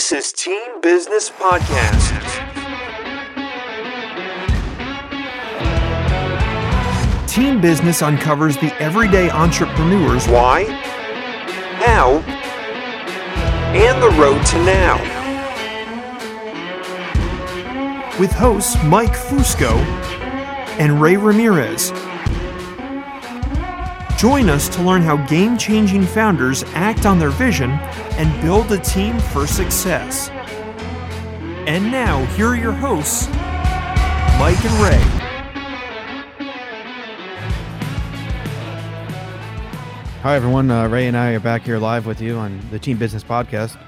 This is Team Business Podcast. Team Business uncovers the everyday entrepreneurs Why, how, and the road to now. with hosts Mike Fusco and Ray Ramirez. Join us to learn how game changing founders act on their vision and build a team for success. And now, here are your hosts, Mike and Ray. Hi, everyone. Uh, Ray and I are back here live with you on the Team Business Podcast.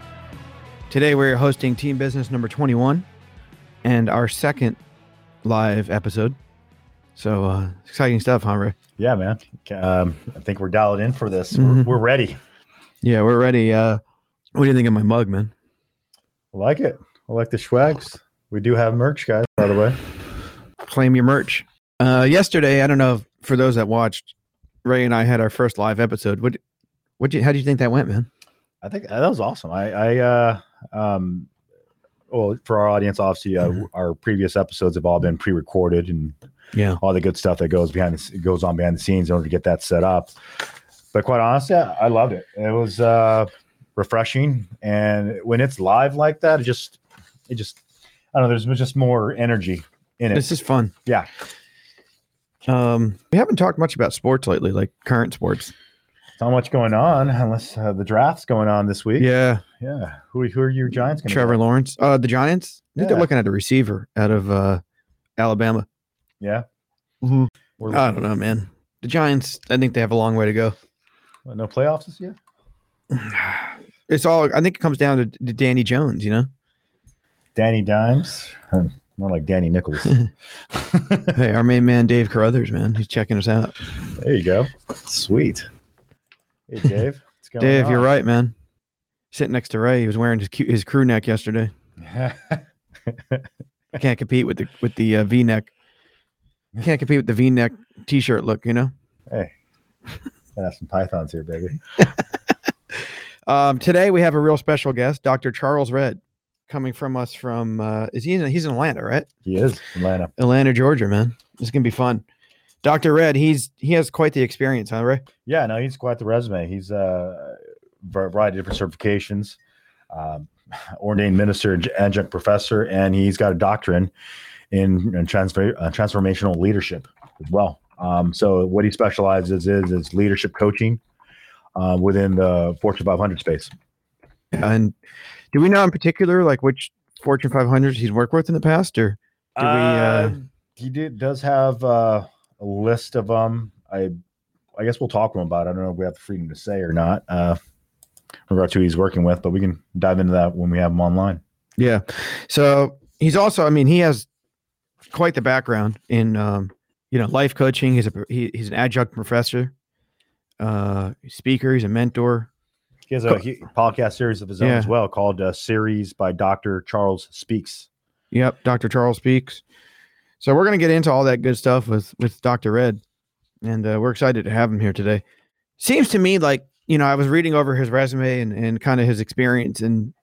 Today, we're hosting Team Business number 21 and our second live episode. So, uh, exciting stuff, huh, Ray? Yeah, man. Um, I think we're dialed in for this. We're, we're ready. Yeah, we're ready. Uh, what do you think of my mug, man? I like it. I like the swags. We do have merch, guys, by the way. Claim your merch. Uh, yesterday, I don't know if, for those that watched, Ray and I had our first live episode. What, what, you, how do you think that went, man? I think that was awesome. I, I, uh, um, well, for our audience, obviously, uh, Mhm. our previous episodes have all been pre-recorded and Yeah. all the good stuff that goes behind the, goes on behind the scenes in order to get that set up. But quite honestly, I loved it. It was uh, refreshing, and when it's live like that, it just, it just, I don't know. There's just more energy in it. This is fun. yeah, Um, we haven't talked much about sports lately, like current sports. not much going on unless uh, the draft's going on this week. Yeah. yeah. Who who are your Giants going to? Trevor Lawrence. Uh, the Giants. I think they're looking at a receiver out of uh, Alabama. Yeah. Mhm. I don't know, man. The Giants. I think they have a long way to go. No playoffs this year. It's all. I think it comes down to, to Danny Jones. You know. Danny Dimes, more like Danny Nichols. hey, our main man Dave Carruthers, man, he's checking us out. there you go. Sweet. Hey Dave. Dave, you're right, man. Sitting next to Ray, he was wearing his his crew neck yesterday. I can't compete with the with the uh, V neck. Can't compete with the V neck T-shirt look. You know. hey, I have some pythons here, baby. Um, today we have a real special guest, Dr. Charles Red, coming from us from. Uh, is he in? He's in Atlanta, right? He is Atlanta. Atlanta, Georgia, man. This is gonna be fun. Dr. Red, he's he has quite the experience, huh, Ray? Yeah, no, he's quite the resume. He's uh, a variety of different certifications, um, ordained minister, adjunct professor, and he's got a doctrine in, in transfer, uh, transformational leadership as well. Um, so what he specializes is is leadership coaching uh, within the Fortune 500 space. And do we know in particular like which Fortune 500s he's worked with in the past, or do we? Uh, he did does have uh, a list of them. I I guess we'll talk to him about. it. I don't know if we have the freedom to say or not. Uh, to who he's working with, but we can dive into that when we have him online. yeah. So he's also, I mean, he has quite the background in, um, you know, life coaching. He's a he, he's an adjunct professor, uh, speaker. He's a mentor. He has a he, podcast series of his own Yeah. as well called uh, "Series by Doctor Charles Speaks." Yep, Dr. Charles speaks. So we're gonna get into all that good stuff with with Dr. Red, and uh, we're excited to have him here today. Seems to me like you know I was reading over his resume and and kind of his experience, and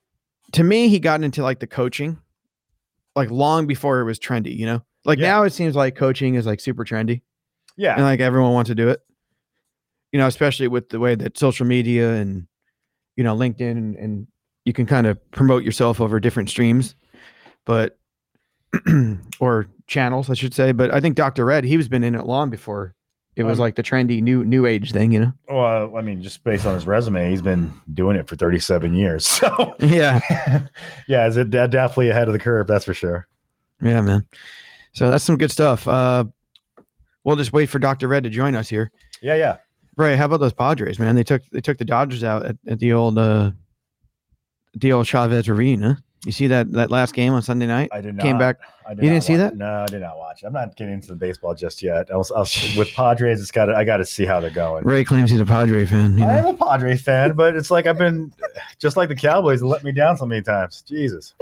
to me he got into like the coaching, like long before it was trendy. You know, like Yeah. now it seems like coaching is like super trendy, Yeah, and like everyone wants to do it. You know, especially with the way that social media and you know LinkedIn and, and you can kind of promote yourself over different streams, but or channels, I should say. But I think Dr. Red, he was been in it long before it was Um, like the trendy new new age thing, you know? well, I mean, just based on his resume, he's been doing it for 37 years. So, Yeah, yeah, is it definitely ahead of the curve? That's for sure. yeah, man. So that's some good stuff. Uh, we'll just wait for Dr. Red to join us here. Yeah, yeah. Right. how about those Padres, man? They took they took the Dodgers out at, at the old uh the old Chavez Ravine, huh? You see that that last game on Sunday night? I did not. Came back. I did You not didn't see watch- that? No, I did not watch. I'm not getting into the baseball just yet. I was, I was with Padres. It's got. to I got to see how they're going. Ray claims he's a Padre fan. You I am a Padre fan, but it's like I've been just like the Cowboys. They let me down so many times. Jesus.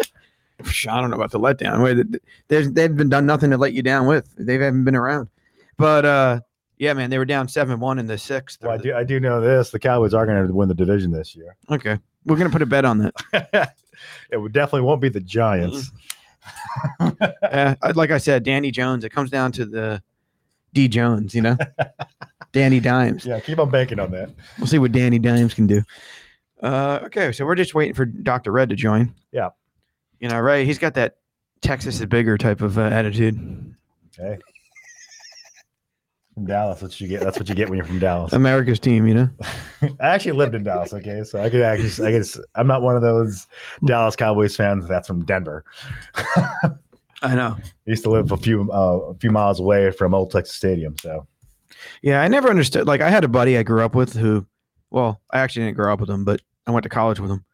I don't know about the letdown. Wait, There's they've been done nothing to let you down with. They haven't been around. But uh yeah, man, they were down seven one in the sixth. Well, I do. I do know this. The Cowboys are going to win the division this year. Okay, we're gonna put a bet on that. It would definitely won't be the Giants. Uh, like I said, Danny Jones. It comes down to the D Jones, you know, Danny Dimes. Yeah, keep on banking on that. We'll see what Danny Dimes can do. Uh, okay, so we're just waiting for Dr. Red to join. Yeah. You know, Ray, he's got that Texas is bigger type of uh, attitude. Okay. From Dallas, that's what you get. That's what you get when you're from Dallas. America's team, you know. I actually lived in Dallas. Okay, so I could actually, I guess, I'm not one of those Dallas Cowboys fans that's from Denver. I know. I used to live a few uh, a few miles away from Old Texas Stadium. So Yeah, I never understood. Like, I had a buddy I grew up with who, well, I actually didn't grow up with him, but I went to college with him.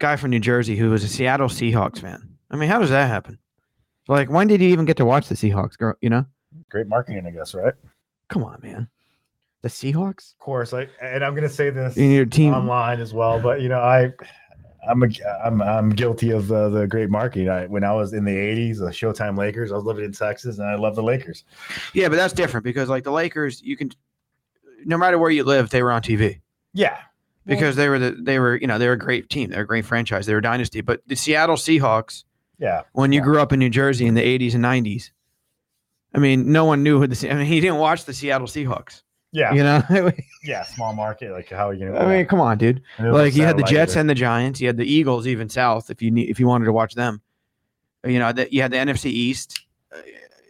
Guy from New Jersey who was a Seattle Seahawks fan. I mean, how does that happen? Like, when did you even get to watch the Seahawks? Grow, you know, great marketing, I guess, right? Come on, man. The Seahawks Of course, like, and I'm gonna say this in your team. online as well, but you know, I. I'm a, I'm I'm guilty of the, the great marketing. I, when I was in the '80s, the Showtime Lakers, I was living in Texas, and I love the Lakers. Yeah, but that's different because like the Lakers, you can, no matter where you live, they were on TV Yeah, because they were the they were you know they were a great team, they're a great franchise, they were a dynasty. But the Seattle Seahawks, yeah, when you Yeah. grew up in New Jersey in the '80s and '90s, I mean, no one knew who the. I mean, he didn't watch the Seattle Seahawks. yeah, You know, yeah. Small market, like how are you gonna? I mean, come on, dude. And it was Like you had the Jets either. and the Giants, you had the Eagles even south if you need if you wanted to watch them. You know that you had the NFC East, uh,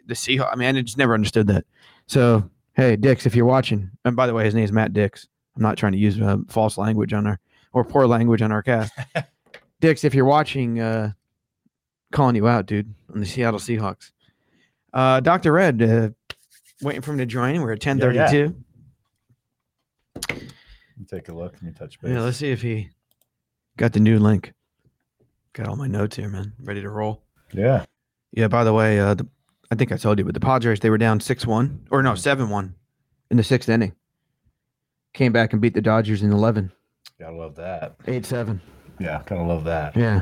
the Seahawks. I mean, I just never understood that. So hey, Dix, if you're watching, and by the way, his name is Matt Dix. I'm not trying to use uh, false language on our or poor language on our cast. Dix, if you're watching, uh, calling you out, dude, on the Seattle Seahawks. Uh, Doctor Red, uh, waiting for him to join. We're at 10:32. Let me take a look. Let me touch base. Yeah, let's see if he got the new link. Got all my notes here, man. Ready to roll. yeah. Yeah, by the way, uh, the, I think I told you, but the Padres, they were down 6 1, or no, 7 1 in the sixth inning. Came back and beat the Dodgers in 11, Gotta love that. 8 7. Yeah, gotta love that. Yeah.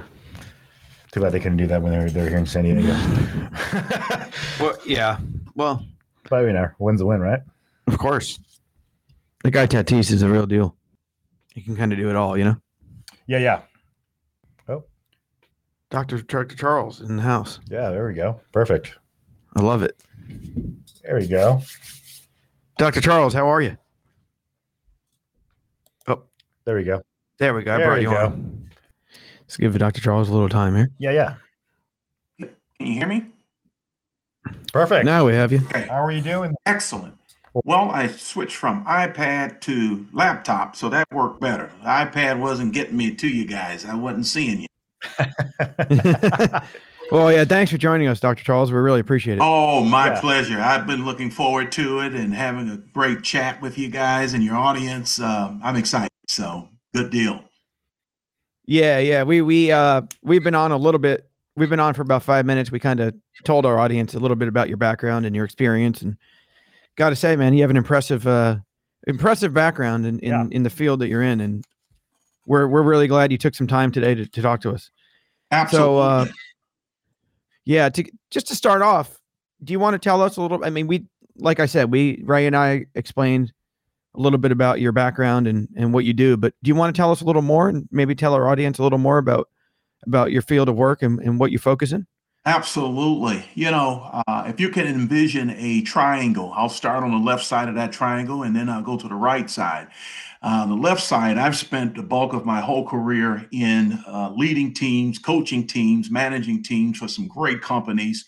Too bad they couldn't do that when they were, they were here in San Diego. Well, yeah. Well, but you know, win's a win, right? of course. The guy Tatis is a real deal. He can kind of do it all, you know? Yeah, yeah, Oh. Dr. Dr. Charles in the house. yeah. There we go. Perfect. I love it. There we go. Dr. Charles, how are you? Oh, there we go. There we go. I There brought we you go. on. Let's give Dr. Charles a little time here. Yeah, yeah. Can you hear me? Perfect. Now we have you. Okay, How are you doing? excellent. Well, I switched from iPad to laptop, so that worked better. The iPad wasn't getting me to you guys. I wasn't seeing you. well, yeah, thanks for joining us, Dr. Charles. We really appreciate it. Oh, my Yeah. pleasure. I've been looking forward to it and having a great chat with you guys and your audience. Um, I'm excited. So, good deal. Yeah, yeah. We we uh we've been on a little bit. We've been on for about five minutes. We kind of told our audience a little bit about your background and your experience, and got to say, man, you have an impressive uh impressive background in in, Yeah. in the field that you're in, and we're we're really glad you took some time today to, to talk to us. Absolutely. So, uh, yeah, to just to start off, do you want to tell us a little? I mean, we like I said, we Ray and I explained a little bit about your background and and what you do, but do you want to tell us a little more and maybe tell our audience a little more about about your field of work and, and what you focus in? Absolutely. You know, uh, if you can envision a triangle, I'll start on the left side of that triangle and then I'll go to the right side. Uh, the left side, I've spent the bulk of my whole career in uh, leading teams, coaching teams, managing teams for some great companies.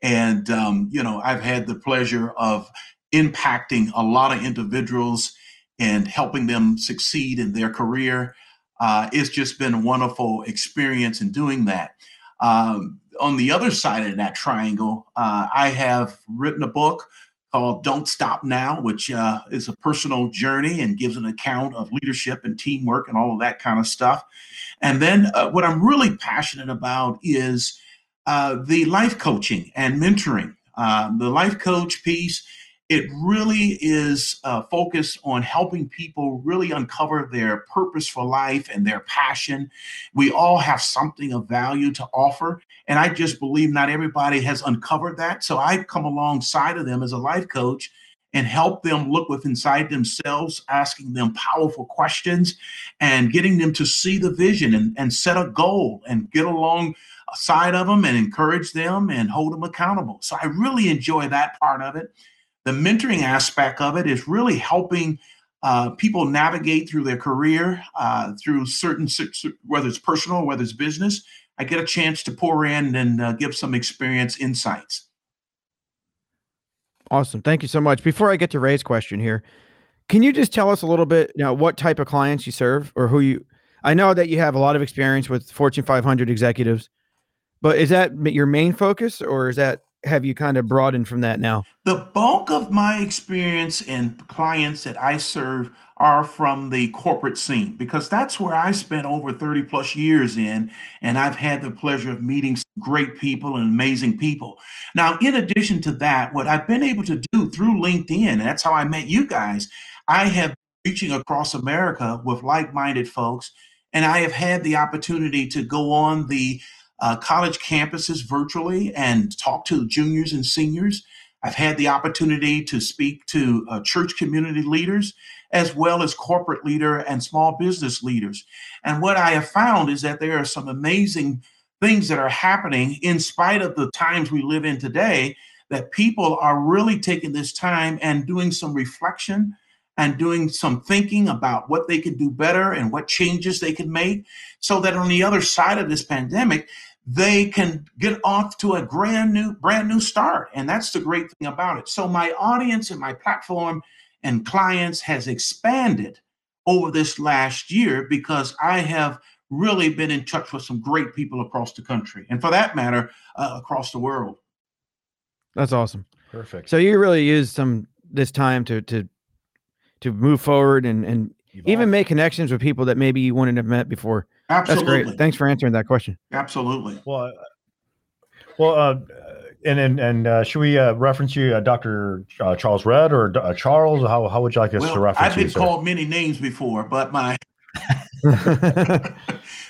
And, um, you know, I've had the pleasure of impacting a lot of individuals and helping them succeed in their career. Uh, it's just been a wonderful experience in doing that. Um, on the other side of that triangle, uh, I have written a book called Don't Stop Now, which uh, is a personal journey and gives an account of leadership and teamwork and all of that kind of stuff. And then uh, what I'm really passionate about is uh, the life coaching and mentoring. Uh, the life coach piece, it really is uh, focused on helping people really uncover their purpose for life and their passion. We all have something of value to offer. And I just believe not everybody has uncovered that. So I come alongside of them as a life coach and help them look with inside themselves, asking them powerful questions and getting them to see the vision and, and set a goal and get along side of them and encourage them and hold them accountable. So I really enjoy that part of it. The mentoring aspect of it is really helping uh, people navigate through their career uh, through certain, whether it's personal, whether it's business. I get a chance to pour in and uh, give some experience insights. Awesome. Thank you so much. Before I get to Ray's question here, can you just tell us a little bit you know what type of clients you serve or who you I know that you have a lot of experience with Fortune 500 executives, but is that your main focus or is that have you kind of broadened from that now? The bulk of my experience and clients that I serve are from the corporate scene because that's where I spent over 30 plus years in. And I've had the pleasure of meeting great people and amazing people. Now, in addition to that, what I've been able to do through LinkedIn, and that's how I met you guys, I have been reaching across America with like minded folks. And I have had the opportunity to go on the uh, college campuses virtually and talk to juniors and seniors. I've had the opportunity to speak to uh, church community leaders as well as corporate leader and small business leaders. And what I have found is that there are some amazing things that are happening in spite of the times we live in today that people are really taking this time and doing some reflection and doing some thinking about what they could do better and what changes they could make so that on the other side of this pandemic they can get off to a brand new brand new start. And that's the great thing about it. So my audience and my platform and clients has expanded over this last year because i have really been in touch with some great people across the country. And for that matter uh, across the world. That's awesome. Perfect. So you really use some this time to to to move forward and and Evolve. even make connections with people that maybe you wouldn't have met before Absolutely. That's great. Thanks for answering that question. Absolutely. Well, uh, well, uh, and and and uh, should we uh, reference you, uh, Doctor uh, Charles Redd or Charles? How how would you like us well, to reference you? I've been you, called many names before, but my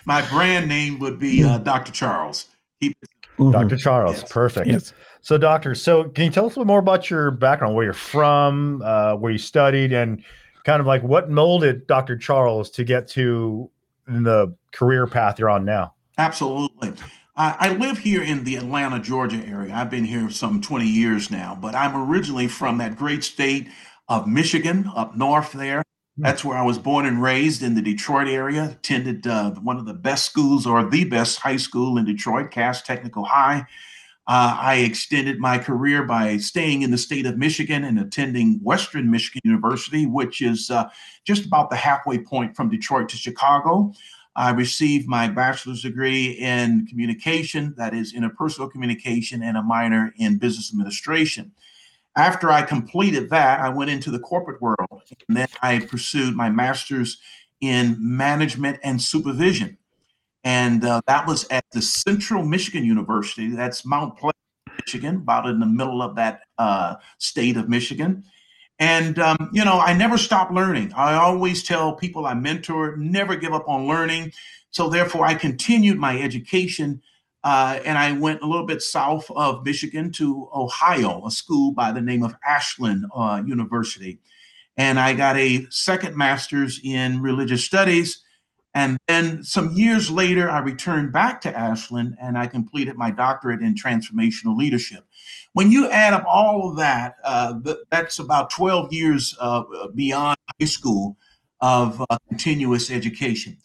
my brand name would be Doctor Charles. He- Dr. Charles, yes. perfect. Yes. So, doctor, so can you tell us a little more about your background, where you're from, where you studied, and kind of like what molded Dr. Charles to get to the career path you're on now? Absolutely. I, I live here in the Atlanta, Georgia area. I've been here some 20 years now, but I'm originally from that great state of Michigan, up north there. Hmm. That's where I was born and raised in the Detroit area. Attended uh, one of the best schools or the best high school in Detroit, Cass Technical High. Uh, I extended my career by staying in the state of Michigan and attending Western Michigan University, which is uh, just about the halfway point from Detroit to Chicago. I received my bachelor's degree in communication, that is, interpersonal communication, and a minor in business administration. After I completed that, I went into the corporate world, and then I pursued my master's in management and supervision and uh, that was at the Central Michigan University. That's Mount Pleasant, Michigan, about in the middle of that uh, state of Michigan. And um, you know, I never stopped learning. I always tell people I mentor, never give up on learning. So therefore, I continued my education, uh, and I went a little bit south of Michigan to Ohio, a school by the name of Ashland uh, University, and I got a second master's in religious studies and then some years later, I returned back to Ashland and I completed my doctorate in transformational leadership. When you add up all of that, uh, that's about 12 years uh, beyond high school of uh, continuous education.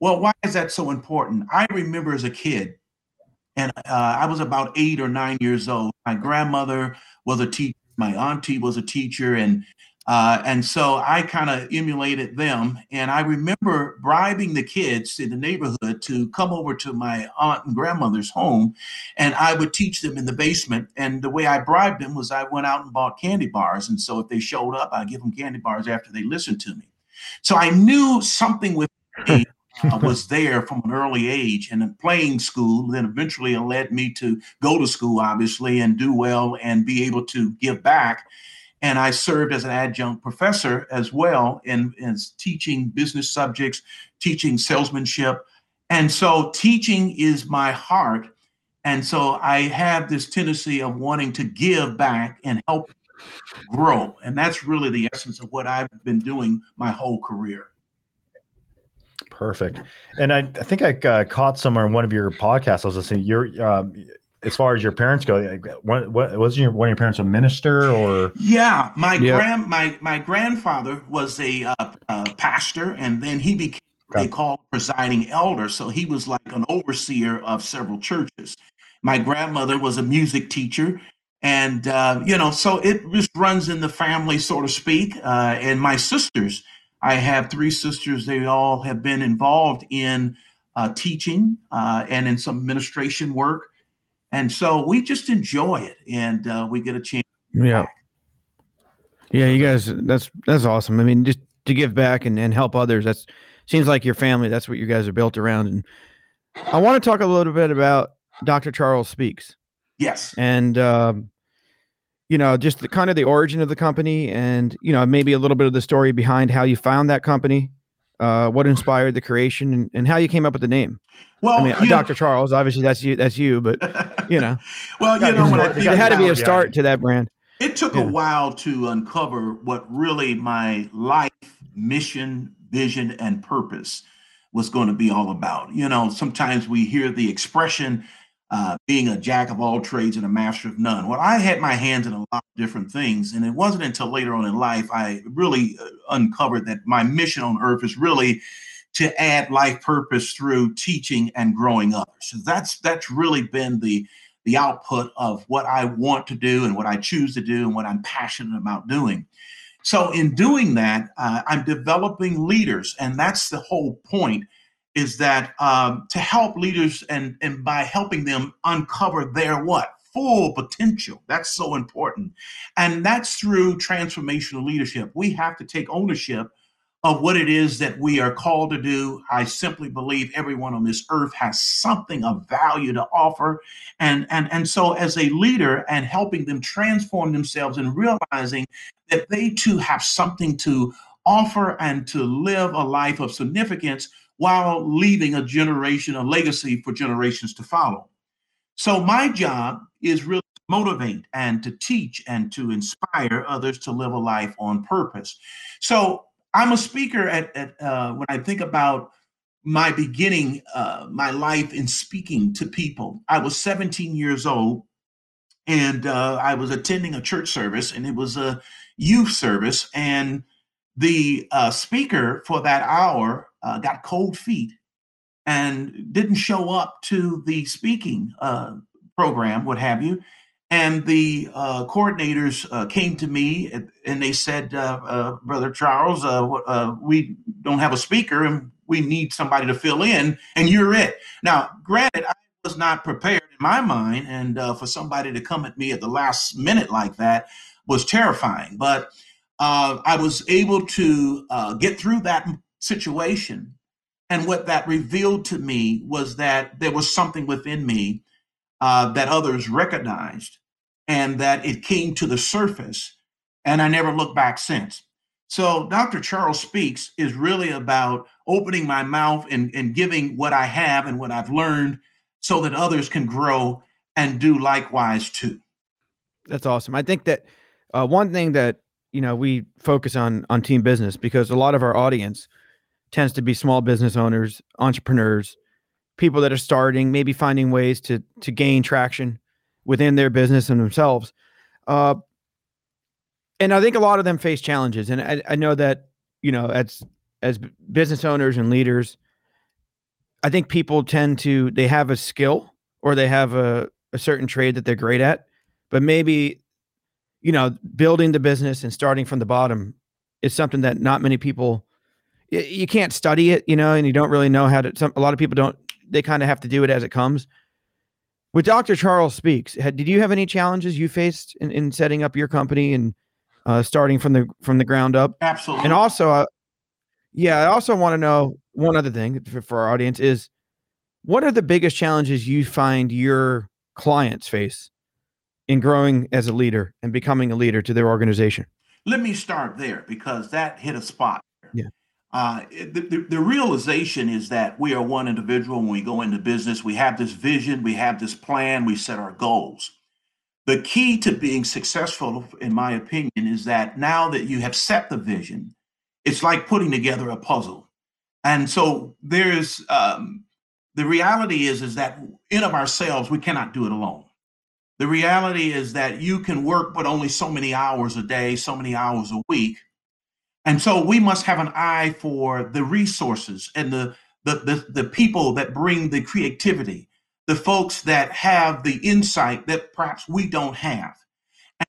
Well, why is that so important? I remember as a kid, and uh, I was about eight or nine years old. My grandmother was a teacher, my auntie was a teacher, and uh, and so I kind of emulated them. And I remember bribing the kids in the neighborhood to come over to my aunt and grandmother's home, and I would teach them in the basement. And the way I bribed them was I went out and bought candy bars. And so if they showed up, I'd give them candy bars after they listened to me. So I knew something with me. uh, was there from an early age and in playing school then eventually it led me to go to school obviously and do well and be able to give back and I served as an adjunct professor as well in, in teaching business subjects, teaching salesmanship. And so teaching is my heart. And so I have this tendency of wanting to give back and help grow. And that's really the essence of what I've been doing my whole career. Perfect. And I, I think I uh, caught somewhere in one of your podcasts. I was listening. You're um, as far as your parents go. What, what was your one of your parents a minister or? Yeah, my yeah. grand my my grandfather was a uh, uh, pastor, and then he became okay. they call presiding elder. So he was like an overseer of several churches. My grandmother was a music teacher, and uh, you know, so it just runs in the family, so to speak. Uh, and my sisters I have three sisters. They all have been involved in uh, teaching uh, and in some administration work. And so we just enjoy it and uh, we get a chance. Yeah. Yeah, you guys, that's that's awesome. I mean, just to give back and, and help others, that's seems like your family. That's what you guys are built around. And I want to talk a little bit about Dr. Charles Speaks. Yes. And um, you know, just the kind of the origin of the company and, you know, maybe a little bit of the story behind how you found that company, uh, what inspired the creation and, and how you came up with the name. Well, I mean, Dr. Know, Charles, obviously that's you, that's you, but you know, well, you know, when I think it had to be a start to that brand. It took yeah. a while to uncover what really my life mission, vision, and purpose was going to be all about. You know, sometimes we hear the expression, uh, being a jack of all trades and a master of none. Well, I had my hands in a lot of different things, and it wasn't until later on in life I really uh, uncovered that my mission on earth is really to add life purpose through teaching and growing others. So that's that's really been the the output of what I want to do and what I choose to do and what I'm passionate about doing. So in doing that, uh, I'm developing leaders, and that's the whole point is that um, to help leaders and and by helping them uncover their what? Full potential. That's so important. And that's through transformational leadership. We have to take ownership of what it is that we are called to do. I simply believe everyone on this earth has something of value to offer. And and and so as a leader and helping them transform themselves and realizing that they too have something to offer and to live a life of significance while leaving a generation, a legacy for generations to follow. So my job is really to motivate and to teach and to inspire others to live a life on purpose. So I'm a speaker at, at uh, when I think about my beginning, uh, my life in speaking to people. I was 17 years old and uh, I was attending a church service and it was a youth service and the uh, speaker for that hour uh, got cold feet and didn't show up to the speaking uh, program, what have you. And the uh, coordinators uh, came to me and they said, uh, uh, Brother Charles, we don't have a speaker and we need somebody to fill in, and you're it. Now, granted, I was not prepared in my mind, and for somebody to come at me at the last minute like that was terrifying. But I was able to get through that situation. And what that revealed to me was that there was something within me uh, that others recognized and that it came to the surface. And I never looked back since. So, Dr. Charles Speaks is really about opening my mouth and, and giving what I have and what I've learned so that others can grow and do likewise too. That's awesome. I think that uh, one thing that you know we focus on on team business because a lot of our audience tends to be small business owners, entrepreneurs, people that are starting, maybe finding ways to to gain traction within their business and themselves. Uh, and I think a lot of them face challenges. And I, I know that you know as as business owners and leaders, I think people tend to they have a skill or they have a, a certain trade that they're great at, but maybe you know building the business and starting from the bottom is something that not many people you can't study it, you know, and you don't really know how to. Some a lot of people don't. They kind of have to do it as it comes. With Dr. Charles Speaks, had, did you have any challenges you faced in, in setting up your company and uh, starting from the from the ground up? Absolutely. And also, uh, yeah, I also want to know one other thing for, for our audience is what are the biggest challenges you find your clients face in growing as a leader and becoming a leader to their organization? Let me start there because that hit a spot. Yeah. Uh, the, the, the, realization is that we are one individual when we go into business. We have this vision, we have this plan, we set our goals. The key to being successful, in my opinion, is that now that you have set the vision, it's like putting together a puzzle. And so there's um, the reality is is that in of ourselves we cannot do it alone. The reality is that you can work but only so many hours a day, so many hours a week. And so we must have an eye for the resources and the the, the, the people that bring the creativity, the folks that have the insight that perhaps we don't have.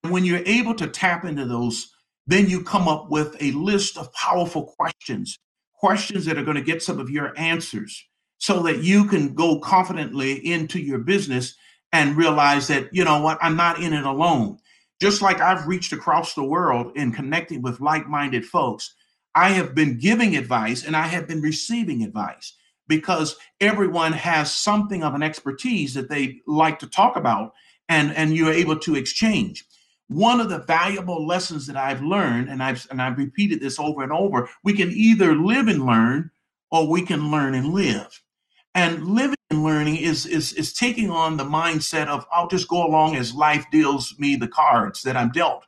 And when you're able to tap into those, then you come up with a list of powerful questions, questions that are going to get some of your answers so that you can go confidently into your business and realize that, you know what, I'm not in it alone. Just like I've reached across the world in connecting with like minded folks, I have been giving advice and I have been receiving advice because everyone has something of an expertise that they like to talk about and, and you're able to exchange. One of the valuable lessons that I've learned, and I've and I've repeated this over and over, we can either live and learn or we can learn and live. And living learning is, is, is taking on the mindset of I'll just go along as life deals me the cards that I'm dealt.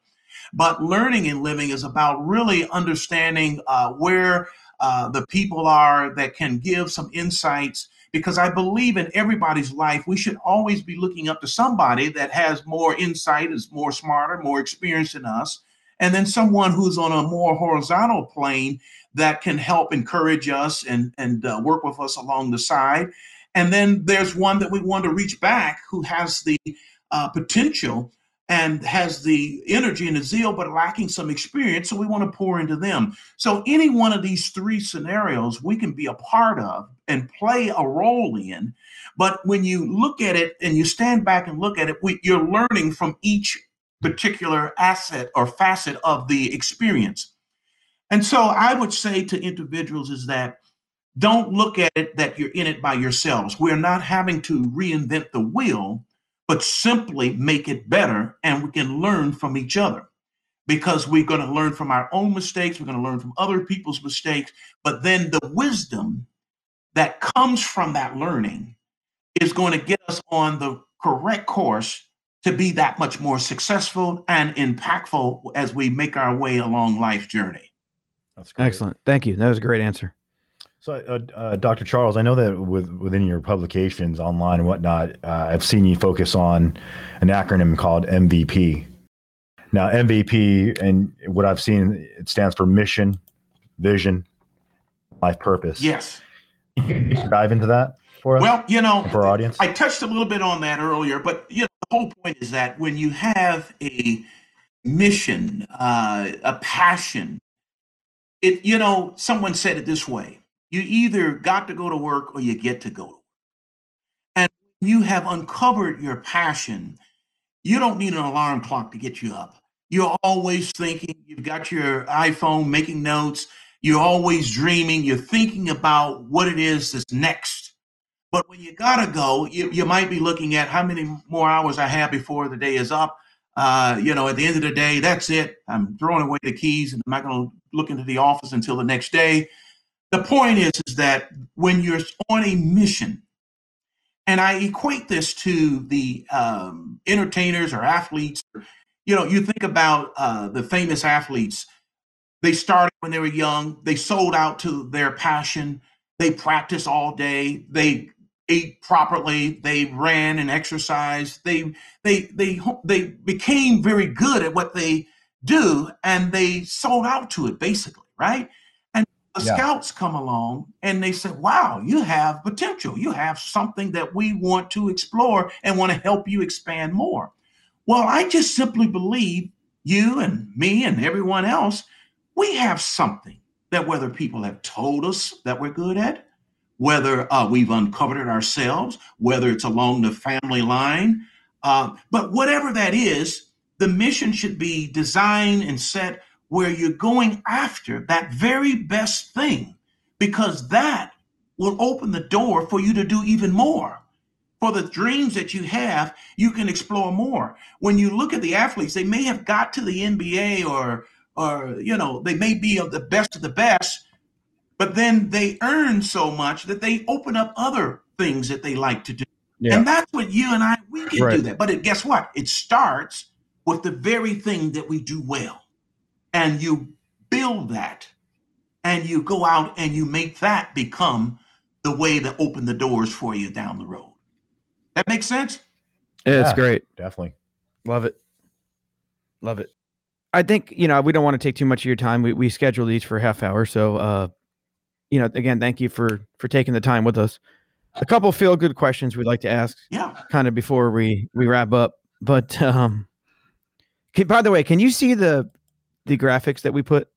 But learning and living is about really understanding uh, where uh, the people are that can give some insights. Because I believe in everybody's life, we should always be looking up to somebody that has more insight, is more smarter, more experienced than us, and then someone who's on a more horizontal plane that can help encourage us and and uh, work with us along the side. And then there's one that we want to reach back who has the uh, potential and has the energy and the zeal, but lacking some experience. So we want to pour into them. So any one of these three scenarios we can be a part of and play a role in. But when you look at it and you stand back and look at it, we, you're learning from each particular asset or facet of the experience. And so I would say to individuals is that don't look at it that you're in it by yourselves. We're not having to reinvent the wheel but simply make it better and we can learn from each other because we're going to learn from our own mistakes, we're going to learn from other people's mistakes, but then the wisdom that comes from that learning is going to get us on the correct course to be that much more successful and impactful as we make our way along life's journey. That's great. excellent. Thank you. That was a great answer. So, uh, uh, Dr. Charles, I know that with, within your publications online and whatnot, uh, I've seen you focus on an acronym called MVP. Now, MVP, and what I've seen, it stands for mission, vision, life purpose. Yes. dive into that for us? Well, you know, for our audience, I touched a little bit on that earlier, but you know, the whole point is that when you have a mission, uh, a passion, it you know, someone said it this way you either got to go to work or you get to go to work. And you have uncovered your passion. You don't need an alarm clock to get you up. You're always thinking, you've got your iPhone making notes, you're always dreaming, you're thinking about what it is that's next. But when you gotta go, you, you might be looking at how many more hours I have before the day is up. Uh, you know, at the end of the day, that's it. I'm throwing away the keys and I'm not to look into the office until the next day the point is, is that when you're on a mission, and I equate this to the um, entertainers or athletes, you know, you think about uh, the famous athletes. They started when they were young. They sold out to their passion. They practiced all day. They ate properly. They ran and exercised. They they they they became very good at what they do, and they sold out to it basically, right? The yeah. scouts come along and they say, Wow, you have potential. You have something that we want to explore and want to help you expand more. Well, I just simply believe you and me and everyone else, we have something that whether people have told us that we're good at, whether uh, we've uncovered it ourselves, whether it's along the family line, uh, but whatever that is, the mission should be designed and set where you're going after that very best thing because that will open the door for you to do even more. For the dreams that you have, you can explore more. When you look at the athletes, they may have got to the NBA or or you know, they may be of the best of the best, but then they earn so much that they open up other things that they like to do. Yeah. And that's what you and I we can do that. But it, guess what? It starts with the very thing that we do well, and you build that, and you go out and you make that become the way to open the doors for you down the road. That makes sense. It's Yeah. great. Definitely. Love it. Love it. I think, you know, we don't want to take too much of your time. We we schedule these for a half hour. So uh, you know, again, thank you for for taking the time with us. A couple feel good questions we'd like to ask Yeah. kind of before we we wrap up. But um can, by the way, can you see the the graphics that we put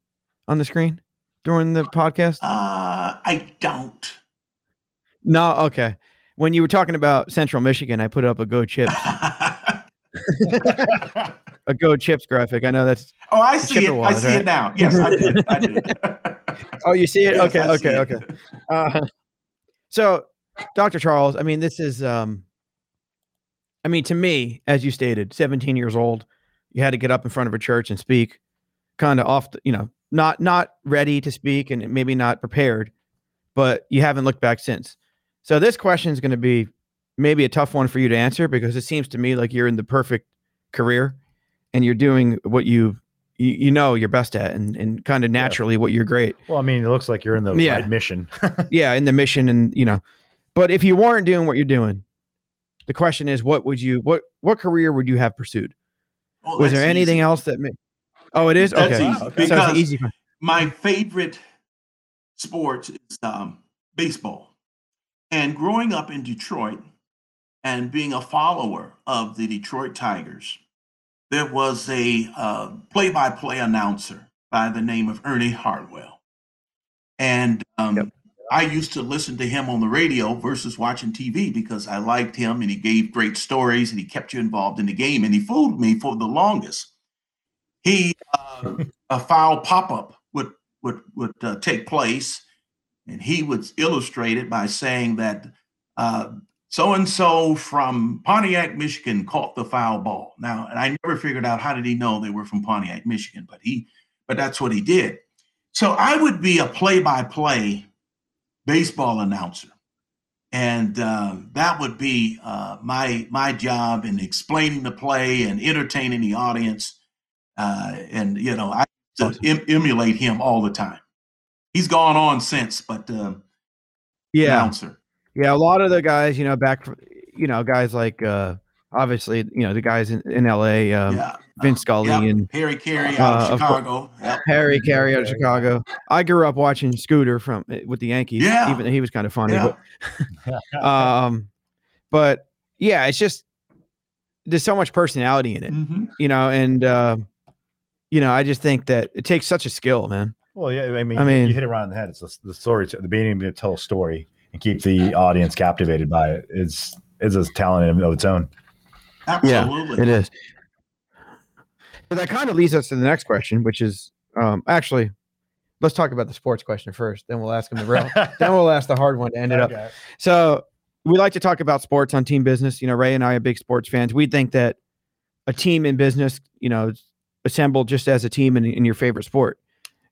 on the screen during the podcast? Uh, I don't. No, okay. When you were talking about Central Michigan, I put up a Go Chips, a Go Chips graphic. I know that's oh, I see it. I see right? it now. Yes, I did. I did. Oh, you see it? Yes, okay, I see okay, it. okay. Uh, so, Dr. Charles, I mean, this is, um, I mean, to me, as you stated, 17 years old, you had to get up in front of a church and speak, kind of off, the, you know, not not ready to speak and maybe not prepared, but you haven't looked back since. So this question is going to be maybe a tough one for you to answer because it seems to me like you're in the perfect career and you're doing what you you, you know you're best at and, and kind of naturally what you're great Well, I mean, it looks like you're in the Yeah. right mission. yeah in the mission and you know but if you weren't doing what you're doing the question is what would you what what career would you have pursued Oh, was there anything easy. else that made oh it is okay so it's because- an easy my favorite sport is um, baseball. And growing up in Detroit and being a follower of the Detroit Tigers, there was a uh, play-by-play announcer by the name of Ernie Harwell, and um, Yep. I used to listen to him on the radio versus watching TV because I liked him and he gave great stories and he kept you involved in the game and he fooled me for the longest. He uh, a foul pop-up would would would uh, take place, and he would illustrate it by saying that so and so from Pontiac, Michigan, caught the foul ball. Now, and I never figured out how did he know they were from Pontiac, Michigan, but he, but that's what he did. So I would be a play-by-play baseball announcer, and uh, that would be uh, my my job in explaining the play and entertaining the audience. Uh, and you know, I to em- emulate him all the time. He's gone on since, but uh, yeah announcer. yeah a lot of the guys you know back you know guys like uh obviously you know the guys in, in la um yeah, vince scully Yep. and Harry Caray Uh, out of of Chicago. Yep. harry caray out of chicago i grew up watching scooter from eh, with the yankees Yeah. even he was kind of funny Yeah. but um but yeah it's just there's so much personality in it Mhm. you know and uh you know i just think that it takes such a skill man well, yeah. I mean, I mean- you hit it right on the head. It's the, the story, the being able to tell a story and keep the audience captivated by it is is a talent in of its own. Absolutely. it is but that kind of leads us to the next question which is um actually let's talk about the sports question first then we'll ask him the real then we'll ask the hard one to end it up So we like to talk about sports on team business. You know, Ray and I are big sports fans. We think that a team in business, you know, is assembled just as a team in, in your favorite sport.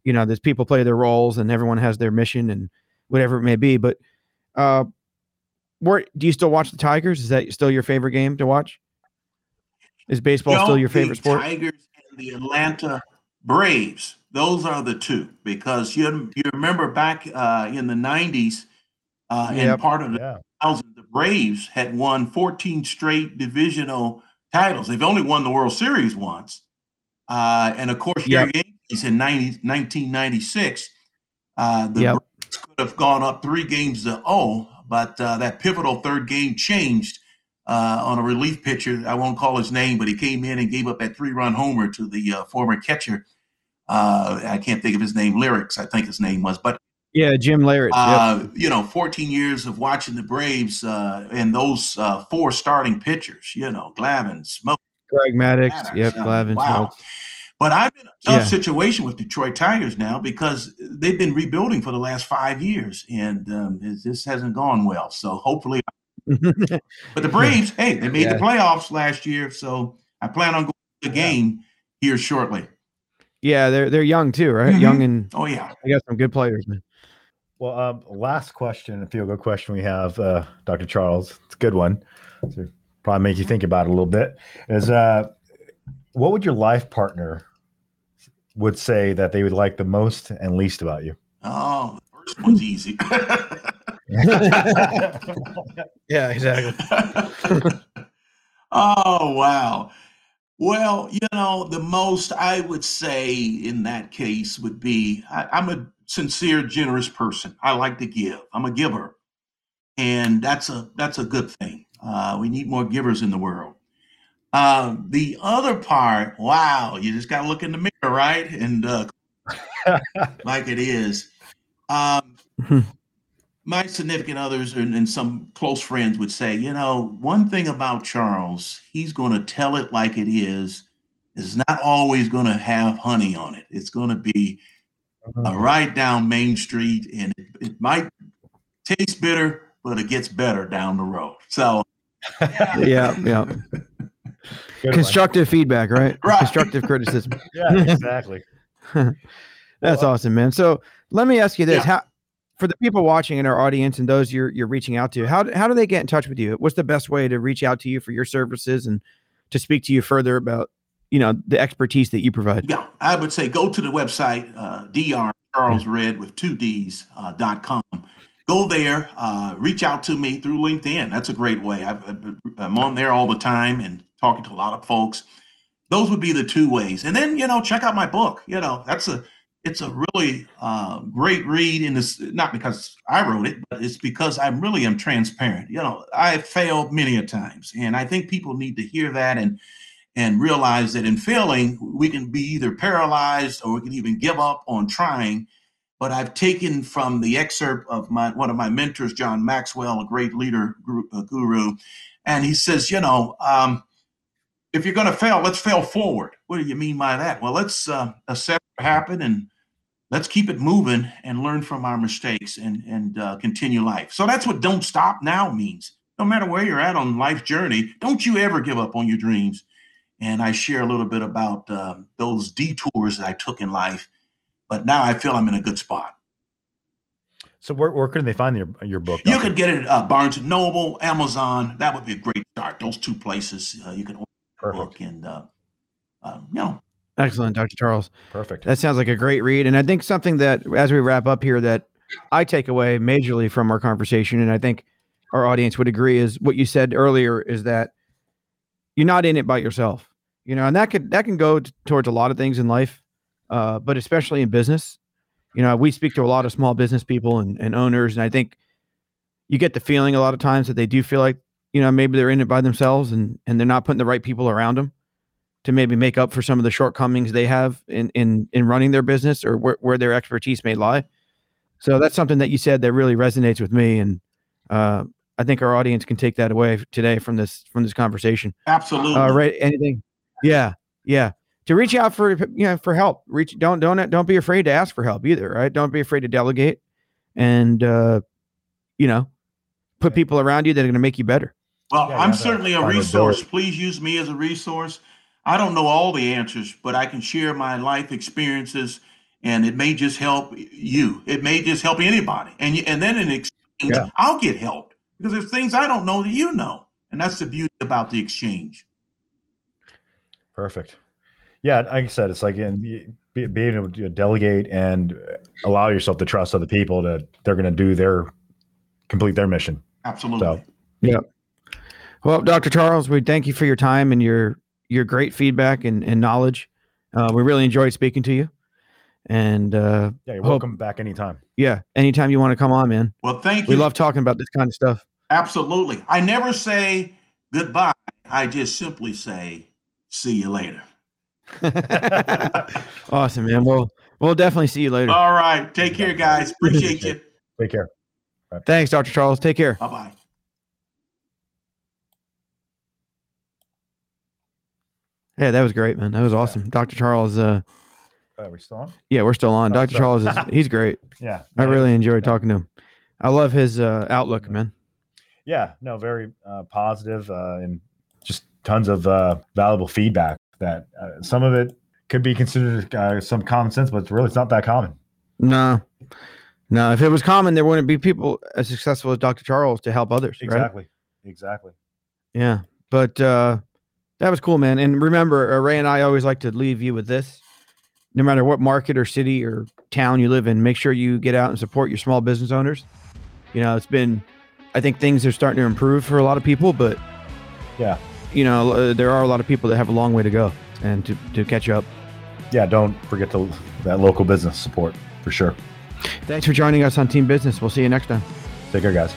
You know, there's people play their roles and everyone has their mission and whatever it may be. But uh where do you still watch the Tigers? Is that still your favorite game to watch? Is baseball No, still your the favorite sport? Tigers and the Atlanta Braves. Those are the two because you you remember back uh, in the '90s uh, Yep. and part of the Yeah. 2000s, the Braves had won 14 straight divisional titles. They've only won the World Series once, uh, and of course, your Yankees in 90, 1996. Uh, the Yep. Braves could have gone up three games to oh, but uh, that pivotal third game changed uh, on a relief pitcher. I won't call his name, but he came in and gave up that three-run homer to the uh, former catcher. Uh, I can't think of his name. Leyritz, I think his name was. But Yeah, Jim Leyritz. Yep. uh, you know, 14 years of watching the Braves uh, and those uh, four starting pitchers. You know, Glavine, Smoke. Greg Maddux. Maddux, Yep, I mean, Glavine. Wow. But I'm in a tough Yeah. situation with Detroit Tigers now because they've been rebuilding for the last five years, and um, it, this hasn't gone well. So hopefully, but the Braves, hey, they made Yeah. the playoffs last year, so I plan on going to the game here shortly. yeah, they're they're young too, right? Mhm. Young and Oh yeah, I got some good players, man. Well, um, last question, a feel good question we have, uh, Dr. Charles. It's a good one. So probably make you think about it a little bit. Is uh, what would your life partner would say that they would like the most and least about you? Oh, the first one's easy. Yeah, exactly. oh, wow. Well, you know, the most I would say in that case would be I, I'm a sincere, generous person. I like to give. I'm a giver, and that's a that's a good thing. Uh, we need more givers in the world. Uh, the other part, wow, you just got to look in the mirror, right? And uh, like it is. Um, my significant others and, and some close friends would say, you know, one thing about Charles, he's going to tell it like it is. It's not always going to have honey on it. It's going to be uh, right down Main Street, and it, it might taste bitter, but it gets better down the road. So, yeah, yeah. Good one. Constructive feedback, right? Right. Constructive criticism. Yeah, exactly. That's awesome, man. So let me ask you this: Yeah. How, for the people watching in our audience and those you're you're reaching out to, how how do they get in touch with you? What's the best way to reach out to you for your services and to speak to you further about you know the expertise that you provide? yeah, I would say go to the website, uh, Dr. Charles Redd with two D's uh, dot com. Go there, uh, reach out to me through LinkedIn. That's a great way. I've- I'm on there all the time and talking to a lot of folks. Those would be the two ways. And then, you know, check out my book. You know, that's a, it's a really uh, great read in this, not because I wrote it, but it's because I really am transparent. You know, I failed many a times. And I think people need to hear that and, and realize that in failing, we can be either paralyzed or we can even give up on trying. But I've taken from the excerpt of my one of my mentors, John Maxwell, a great leader guru, and he says, you know, um, if you're going to fail, let's fail forward. What do you mean by that? Well, let's uh, assess what happened and let's keep it moving and learn from our mistakes and and uh, continue life. So that's what "Don't Stop Now" means. No matter where you're at on life journey, don't you ever give up on your dreams. And I share a little bit about uh, those detours that I took in life, but now I feel I'm in a good spot. So where, where can they find your your book? You could get it at uh, Barnes and Noble, Amazon. That would be a great start. Those two places uh, you can order the book and uh, um, you know Excellent, Dr. Charles. Perfect. That sounds like a great read. And I think something that, as we wrap up here, that I take away majorly from our conversation, and I think our audience would agree, is what you said earlier is that you're not in it by yourself. You know, and that could that can go t- towards a lot of things in life, uh, but especially in business. You know, we speak to a lot of small business people and, and owners, and I think you get the feeling a lot of times that they do feel like, you know, maybe they're in it by themselves and and they're not putting the right people around them to maybe make up for some of the shortcomings they have in in in running their business or where, where their expertise may lie. So that's something that you said that really resonates with me, and uh, I think our audience can take that away today from this from this conversation. absolutely. Uh, right? Anything? Yeah, yeah. To reach out for you know for help. Reach don't don't don't be afraid to ask for help either. Right? Don't be afraid to delegate, and uh, you know, put people around you that are going to make you better. Well, Yeah, I'm certainly a resource. Please use me as a resource. I don't know all the answers, but I can share my life experiences, and it may just help you. It may just help anybody, and and then in exchange, Yeah. I'll get helped because there's things I don't know that you know, and that's the beauty about the exchange. Perfect. Yeah, like I said, it's like in be, being able to delegate and allow yourself to trust other people that they're going to do their complete their mission. Absolutely. So- Well, Dr. Charles, we thank you for your time and your your great feedback and, and knowledge. Uh, we really enjoyed speaking to you. And uh, Yeah, you're Hope- welcome back anytime. yeah, anytime you want to come on, man. Well, thank you. We love talking about this kind of stuff. Absolutely. I never say goodbye. I just simply say, see you later. awesome, man. We'll we'll definitely see you later. All right. Take care, guys. Appreciate you. Take care. Thanks, Dr. Charles. Take care. Bye bye. Yeah, that was great, man. That was awesome. Dr. Charles, uh, Uh, we still on? yeah, we're still on. Oh, Dr. sorry. Charles is he's great. Yeah. I really enjoyed talking to him. I love his uh, outlook, man. Yeah. No, very uh, positive, uh, and just tons of uh, valuable feedback. That uh, some of it could be considered uh, some common sense, but it's really it's not that common. No, No, if it was common, there wouldn't be people as successful as Dr. Charles to help others. Right? Exactly. Exactly. Yeah. But uh, that was cool, man. And remember, uh, Ray and I always like to leave you with this. No matter what market or city or town you live in, make sure you get out and support your small business owners. You know, it's been, I think things are starting to improve for a lot of people, but Yeah. You know, uh, there are a lot of people that have a long way to go and to, to catch up. Yeah. Don't forget to that local business support for sure. Thanks for joining us on Team Business. We'll see you next time. Take care, guys.